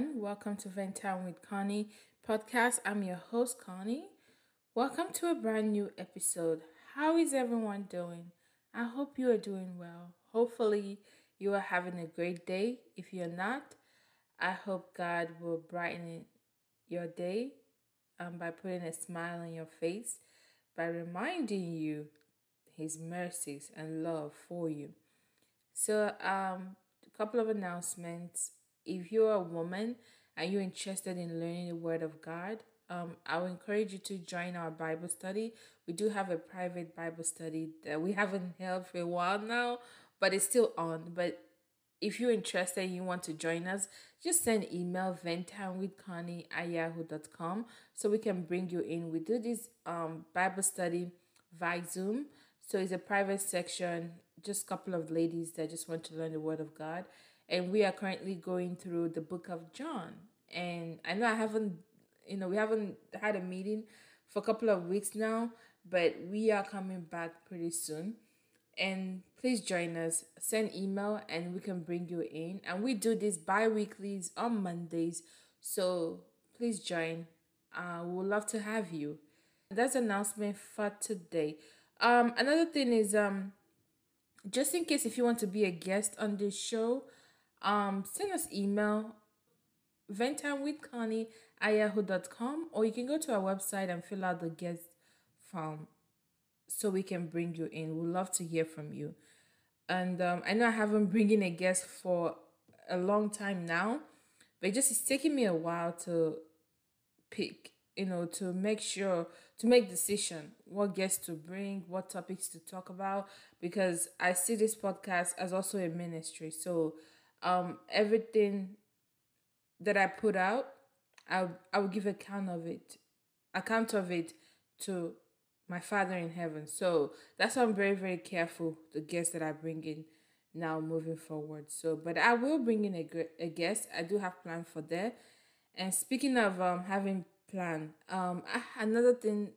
Everyone, welcome to Vent Time with Connie podcast. I'm your host Connie. Welcome to a brand new episode. How is everyone doing? I hope you are doing well. Hopefully, you are having a great day. If you're not, I hope God will brighten your day um, by putting a smile on your face, by reminding you His mercies and love for you. So, um, a couple of announcements if you're a woman and you're interested in learning the Word of God, um, I would encourage you to join our Bible study. We do have a private Bible study that we haven't held for a while now, but it's still on. But if you're interested and you want to join us, just send email venttimewithconnie at so we can bring you in. We do this um, Bible study via Zoom. So it's a private section, just a couple of ladies that just want to learn the Word of God and we are currently going through the book of John. And I know I haven't, you know, we haven't had a meeting for a couple of weeks now, but we are coming back pretty soon. And please join us. Send email and we can bring you in. And we do this bi-weeklies on Mondays. So please join. Uh, we would love to have you. That's announcement for today. Um, another thing is um, just in case if you want to be a guest on this show, um, send us email venttimewithconnie at yahoo.com or you can go to our website and fill out the guest form so we can bring you in. We'd love to hear from you. And um, I know I haven't in a guest for a long time now, but it just it's taking me a while to pick, you know, to make sure to make decision what guests to bring, what topics to talk about, because I see this podcast as also a ministry. So um, everything that I put out, I I will give account of it, account of it to my Father in heaven. So that's why I'm very very careful the guests that I bring in now moving forward. So, but I will bring in a a guest. I do have plan for that. And speaking of um having plan, um another thing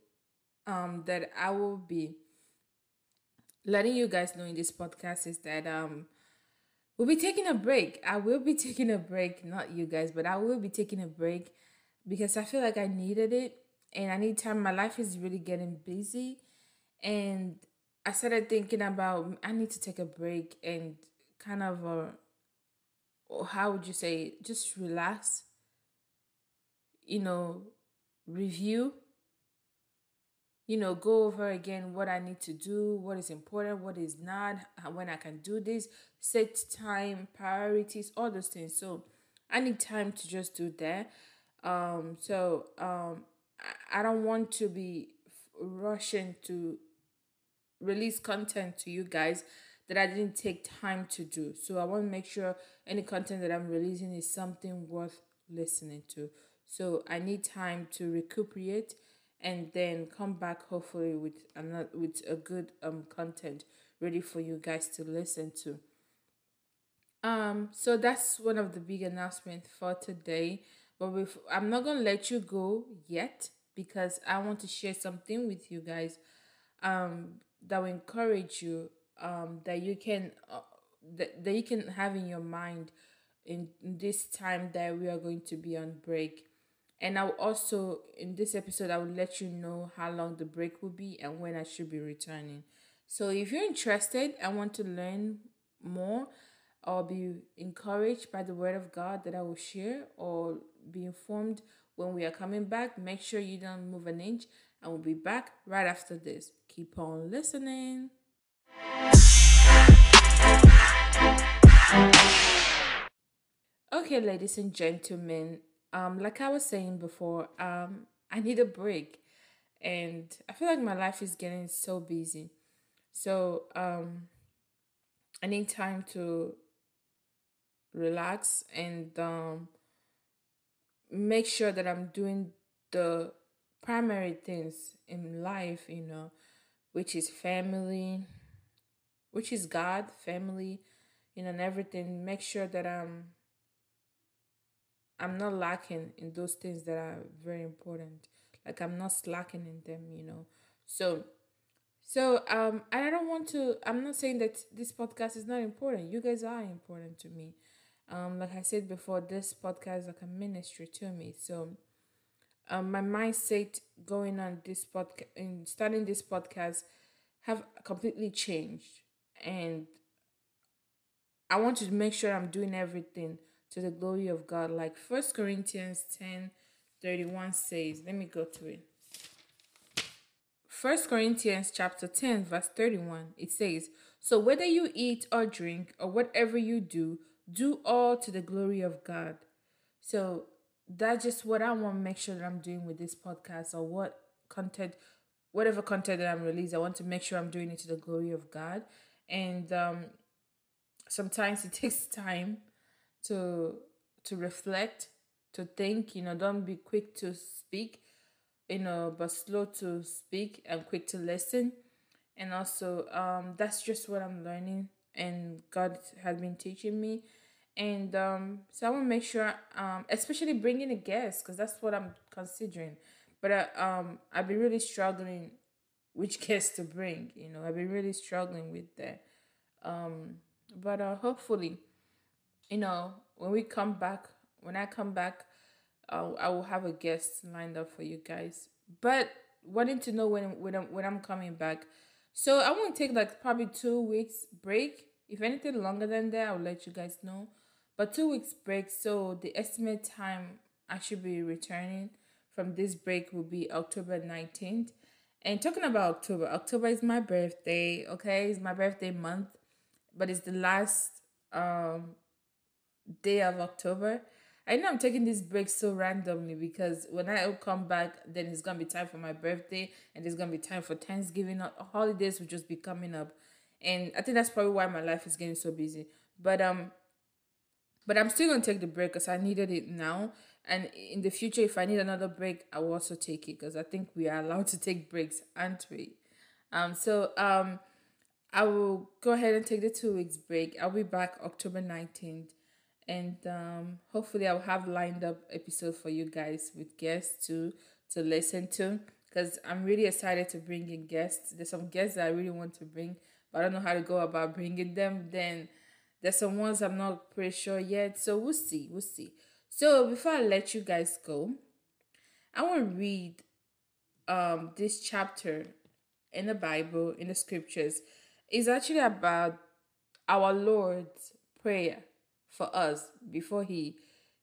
um that I will be letting you guys know in this podcast is that um We'll be taking a break. I will be taking a break, not you guys, but I will be taking a break because I feel like I needed it and I need time. My life is really getting busy. And I started thinking about I need to take a break and kind of, uh, or how would you say, just relax, you know, review you know, go over again what I need to do, what is important, what is not, when I can do this, set time, priorities, all those things. So I need time to just do that. Um, so um, I, I don't want to be rushing to release content to you guys that I didn't take time to do. So I want to make sure any content that I'm releasing is something worth listening to. So I need time to recuperate and then come back hopefully with another with a good um content ready for you guys to listen to. Um, so that's one of the big announcements for today. But with, I'm not gonna let you go yet because I want to share something with you guys um, that will encourage you um, that you can uh, that, that you can have in your mind in, in this time that we are going to be on break and I'll also, in this episode, I will let you know how long the break will be and when I should be returning. So if you're interested and want to learn more or be encouraged by the word of God that I will share or be informed when we are coming back, make sure you don't move an inch and we'll be back right after this. Keep on listening. Okay, ladies and gentlemen, um, like I was saying before, um, I need a break, and I feel like my life is getting so busy. So um, I need time to relax and um, make sure that I'm doing the primary things in life, you know, which is family, which is God, family, you know, and everything. Make sure that I'm I'm not lacking in those things that are very important. Like I'm not slacking in them, you know. So so um I don't want to I'm not saying that this podcast is not important. You guys are important to me. Um like I said before, this podcast is like a ministry to me. So um my mindset going on this podcast and starting this podcast have completely changed and I want to make sure I'm doing everything to the glory of God. Like First Corinthians 10 31 says, let me go to it. First Corinthians chapter 10, verse 31, it says, So whether you eat or drink or whatever you do, do all to the glory of God. So that's just what I want to make sure that I'm doing with this podcast or what content, whatever content that I'm releasing, I want to make sure I'm doing it to the glory of God. And um, sometimes it takes time to to reflect, to think. You know, don't be quick to speak, you know, but slow to speak and quick to listen. And also, um, that's just what I'm learning, and God has been teaching me. And um, so I want to make sure, um, especially bringing a guest, because that's what I'm considering. But I, uh, um, I've been really struggling which guest to bring. You know, I've been really struggling with that. Um, but uh, hopefully, you know, when we come back, when I come back, uh, I will have a guest lined up for you guys. But wanting to know when when I'm, when I'm coming back, so I won't take like probably two weeks break. If anything longer than that, I'll let you guys know. But two weeks break, so the estimate time I should be returning from this break will be October 19th. And talking about October, October is my birthday, okay? It's my birthday month, but it's the last um day of October. I know I'm taking this break so randomly because when I come back, then it's gonna be time for my birthday and it's gonna be time for Thanksgiving. Holidays will just be coming up, and I think that's probably why my life is getting so busy. But um, but I'm still gonna take the break because I needed it now. And in the future, if I need another break, I will also take it because I think we are allowed to take breaks, aren't we? Um, so um, I will go ahead and take the two weeks break. I'll be back October nineteenth and um, hopefully I'll have lined up episodes for you guys with guests to to listen to because I'm really excited to bring in guests. There's some guests that I really want to bring, but I don't know how to go about bringing them. Then there's some ones I'm not pretty sure yet, so we'll see, we'll see. So before I let you guys go, I want to read um this chapter in the Bible in the scriptures. It's actually about our Lord's prayer for us before he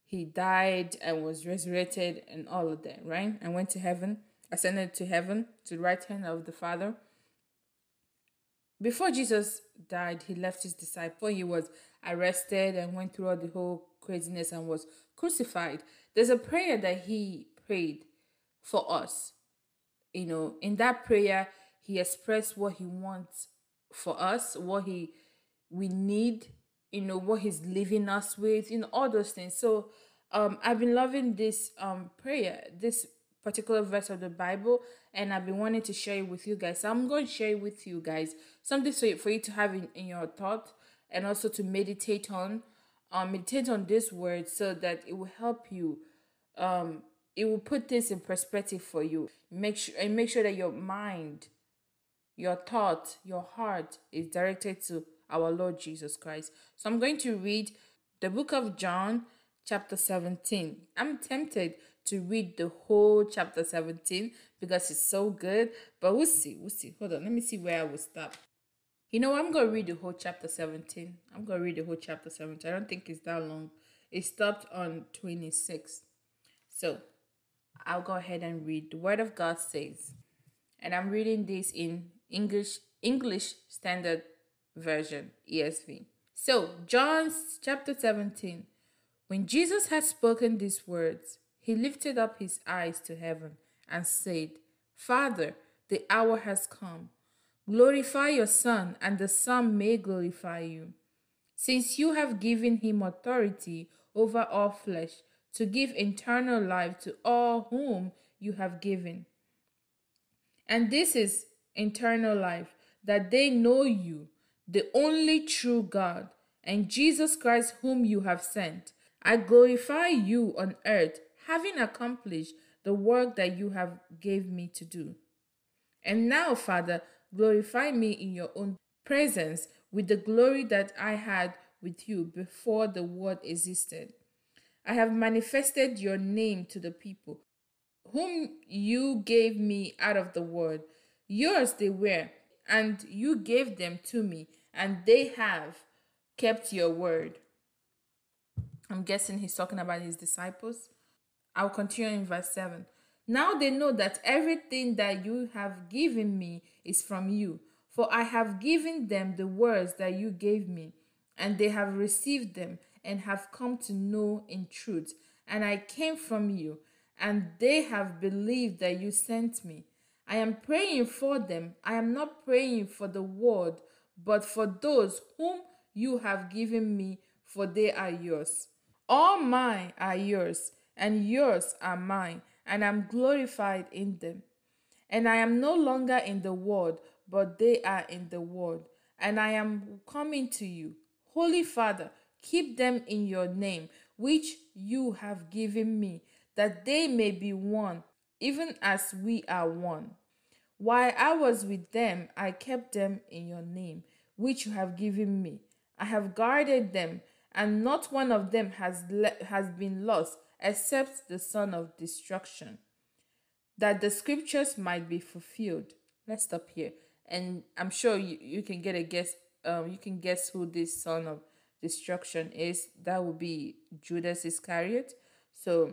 he died and was resurrected and all of that, right? And went to heaven, ascended to heaven, to the right hand of the Father. Before Jesus died, he left his disciple. He was arrested and went through all the whole craziness and was crucified. There's a prayer that he prayed for us. You know, in that prayer, he expressed what he wants for us, what he we need you know what he's leaving us with you know all those things. So um i've been loving this um prayer this particular verse of the bible and i've been wanting to share it with you guys. So i'm going to share it with you guys. Something so for you to have in, in your thought and also to meditate on um meditate on this word so that it will help you um it will put this in perspective for you. Make sure and make sure that your mind your thought your heart is directed to our Lord Jesus Christ. So I'm going to read the book of John, chapter 17. I'm tempted to read the whole chapter 17 because it's so good, but we'll see. We'll see. Hold on, let me see where I will stop. You know, I'm going to read the whole chapter 17. I'm going to read the whole chapter 17. I don't think it's that long. It stopped on 26. So I'll go ahead and read. The Word of God says, and I'm reading this in English English Standard Version, ESV. So, John chapter 17. When Jesus had spoken these words, he lifted up his eyes to heaven and said, Father, the hour has come. Glorify your Son, and the Son may glorify you. Since you have given him authority over all flesh to give eternal life to all whom you have given. And this is eternal life, that they know you, the only true God, and Jesus Christ, whom you have sent. I glorify you on earth, having accomplished the work that you have gave me to do. And now, Father, glorify me in your own presence with the glory that I had with you before the world existed. I have manifested your name to the people, whom you gave me out of the world. Yours they were, and you gave them to me, and they have kept your word. I'm guessing he's talking about his disciples. I'll continue in verse 7. Now they know that everything that you have given me is from you, for I have given them the words that you gave me, and they have received them and have come to know in truth. And I came from you, and they have believed that you sent me. I am praying for them. I am not praying for the world, but for those whom you have given me, for they are yours. All mine are yours, and yours are mine, and I'm glorified in them. And I am no longer in the world, but they are in the world, and I am coming to you. Holy Father, keep them in your name, which you have given me, that they may be one, even as we are one. While I was with them, I kept them in your name, which you have given me. I have guarded them, and not one of them has, le- has been lost except the son of destruction, that the scriptures might be fulfilled. Let's stop here. And I'm sure you, you can get a guess, um, you can guess who this son of destruction is. That would be Judas Iscariot. So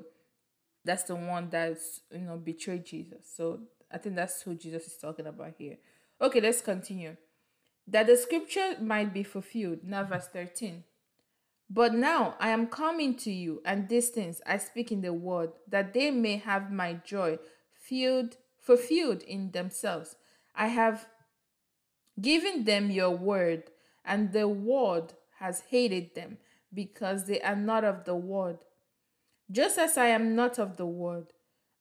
that's the one that's, you know, betrayed Jesus. So I think that's who Jesus is talking about here. Okay, let's continue. That the scripture might be fulfilled. Now, verse 13. But now I am coming to you, and these things I speak in the word, that they may have my joy filled, fulfilled in themselves. I have given them your word, and the word has hated them, because they are not of the world, just as I am not of the world.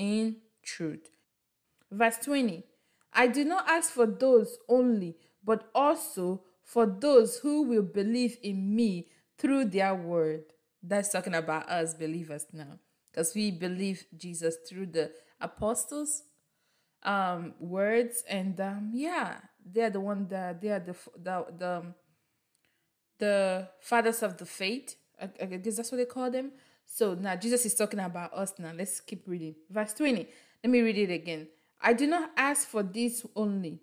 in truth. Verse 20 I do not ask for those only, but also for those who will believe in me through their word. That's talking about us believers now, because we believe Jesus through the apostles' um, words, and um, yeah, they're the one that they are the the the, the fathers of the faith. I guess that's what they call them. So now Jesus is talking about us now. Let's keep reading. Verse 20. Let me read it again. I do not ask for this only,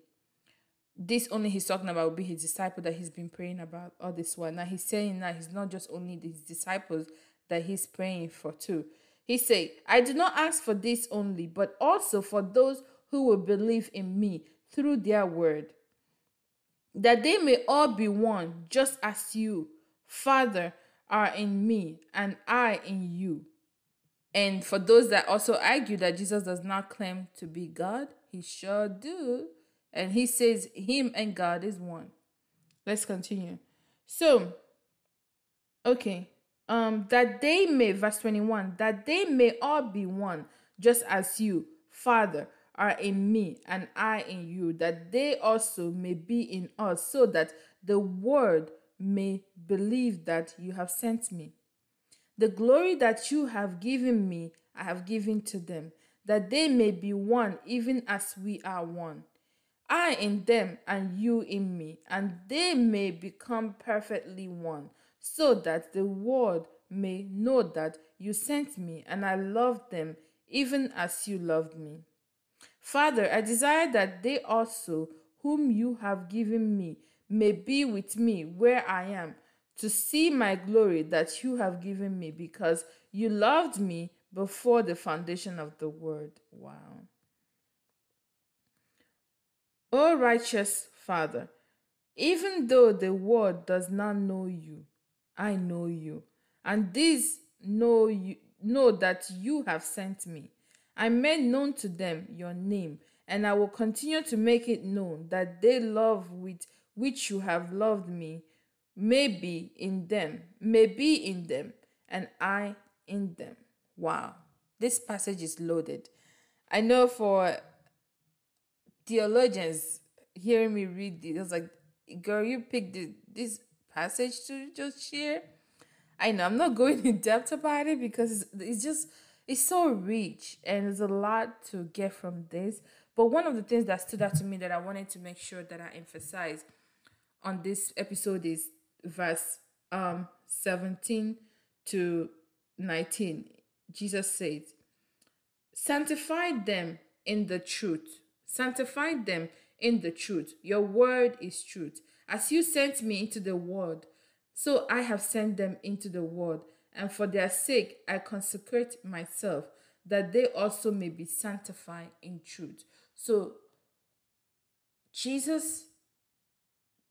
this only he's talking about will be his disciple that he's been praying about all this while. Now he's saying that he's not just only his disciples that he's praying for too. He say, I do not ask for this only, but also for those who will believe in me through their word, that they may all be one, just as you, Father, are in me and I in you. And for those that also argue that Jesus does not claim to be God, he sure do and he says him and God is one. Let's continue. So, okay, um, that they may, verse 21, that they may all be one, just as you, Father, are in me and I in you, that they also may be in us, so that the world may believe that you have sent me. The glory that you have given me, I have given to them, that they may be one, even as we are one. I in them and you in me, and they may become perfectly one, so that the world may know that you sent me and I loved them even as you loved me. Father, I desire that they also, whom you have given me, may be with me where I am, to see my glory that you have given me because you loved me before the foundation of the world. Wow. O righteous Father, even though the world does not know you, I know you, and these know you know that you have sent me. I made known to them your name, and I will continue to make it known that they love with which you have loved me may be in them, may be in them, and I in them. Wow, this passage is loaded. I know for theologians hearing me read this, I was like, girl, you picked this passage to just share. I know I'm not going in depth about it because it's just it's so rich and there's a lot to get from this. But one of the things that stood out to me that I wanted to make sure that I emphasize on this episode is verse um 17 to 19. Jesus said, Sanctify them in the truth. Sanctify them in the truth. Your word is truth. As you sent me into the world, so I have sent them into the world. And for their sake, I consecrate myself, that they also may be sanctified in truth. So, Jesus'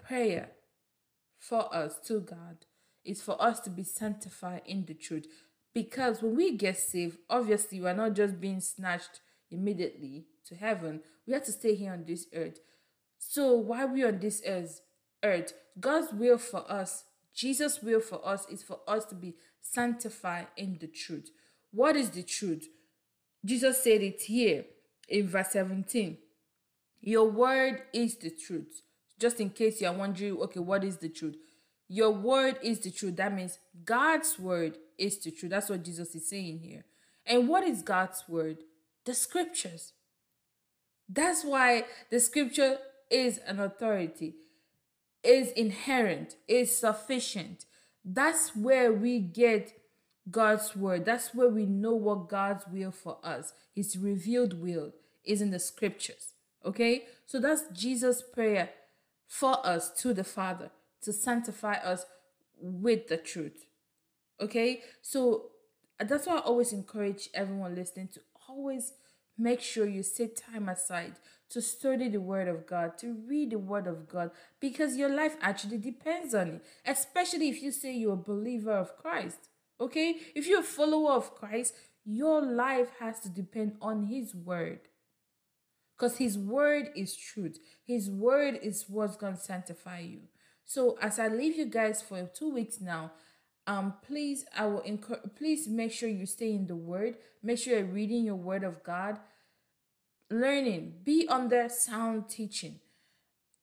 prayer for us to God is for us to be sanctified in the truth. Because when we get saved, obviously, we're not just being snatched immediately to heaven. We have to stay here on this earth. So while we're on this earth, earth, God's will for us, Jesus' will for us is for us to be sanctified in the truth. What is the truth? Jesus said it here in verse 17. Your word is the truth. Just in case you're wondering, okay, what is the truth? Your word is the truth. That means God's word is the truth. That's what Jesus is saying here. And what is God's word? The scriptures. That's why the scripture is an authority, is inherent, is sufficient. That's where we get God's word. That's where we know what God's will for us, His revealed will, is in the scriptures. Okay? So that's Jesus' prayer for us to the Father to sanctify us with the truth. Okay? So uh, that's why I always encourage everyone listening to always make sure you set time aside to study the Word of God, to read the Word of God, because your life actually depends on it, especially if you say you're a believer of Christ. Okay? If you're a follower of Christ, your life has to depend on His Word. Because His Word is truth, His Word is what's going to sanctify you. So, as I leave you guys for two weeks now, um please i will encourage please make sure you stay in the word. Make sure you're reading your word of god. Learning. Be under sound teaching.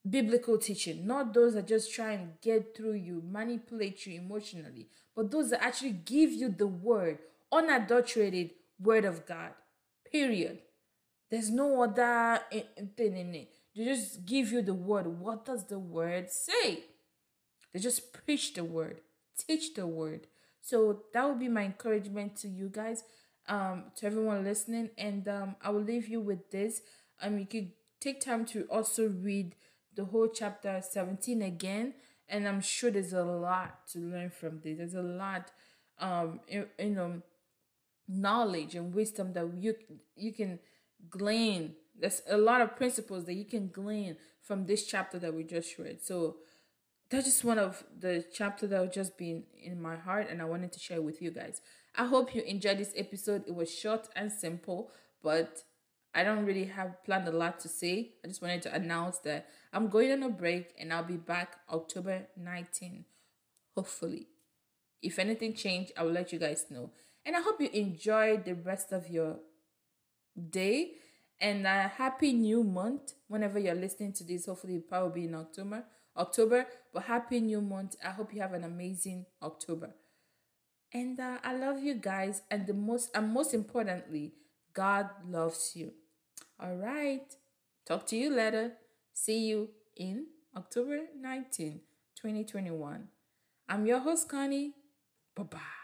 Biblical teaching. Not those that just try and get through you manipulate you emotionally but those that actually give you the word unadulterated word of god. Period there's no other thing in it they just give you the word what does the word say they just preach the word teach the word. So that would be my encouragement to you guys, um, to everyone listening. And um, I will leave you with this. Um, you could take time to also read the whole chapter 17 again. And I'm sure there's a lot to learn from this. There's a lot, um, you, you know, knowledge and wisdom that you you can glean. There's a lot of principles that you can glean from this chapter that we just read. So that's just one of the chapter that just been in my heart and I wanted to share with you guys. I hope you enjoyed this episode. It was short and simple, but I don't really have planned a lot to say. I just wanted to announce that I'm going on a break and I'll be back October 19, hopefully. If anything changed, I will let you guys know. And I hope you enjoy the rest of your day and a happy new month whenever you're listening to this. Hopefully, it probably be in October October. But happy new month. I hope you have an amazing October. And uh, I love you guys. And the most and most importantly, God loves you. All right. Talk to you later. See you in October 19, 2021. I'm your host, Connie. Bye bye.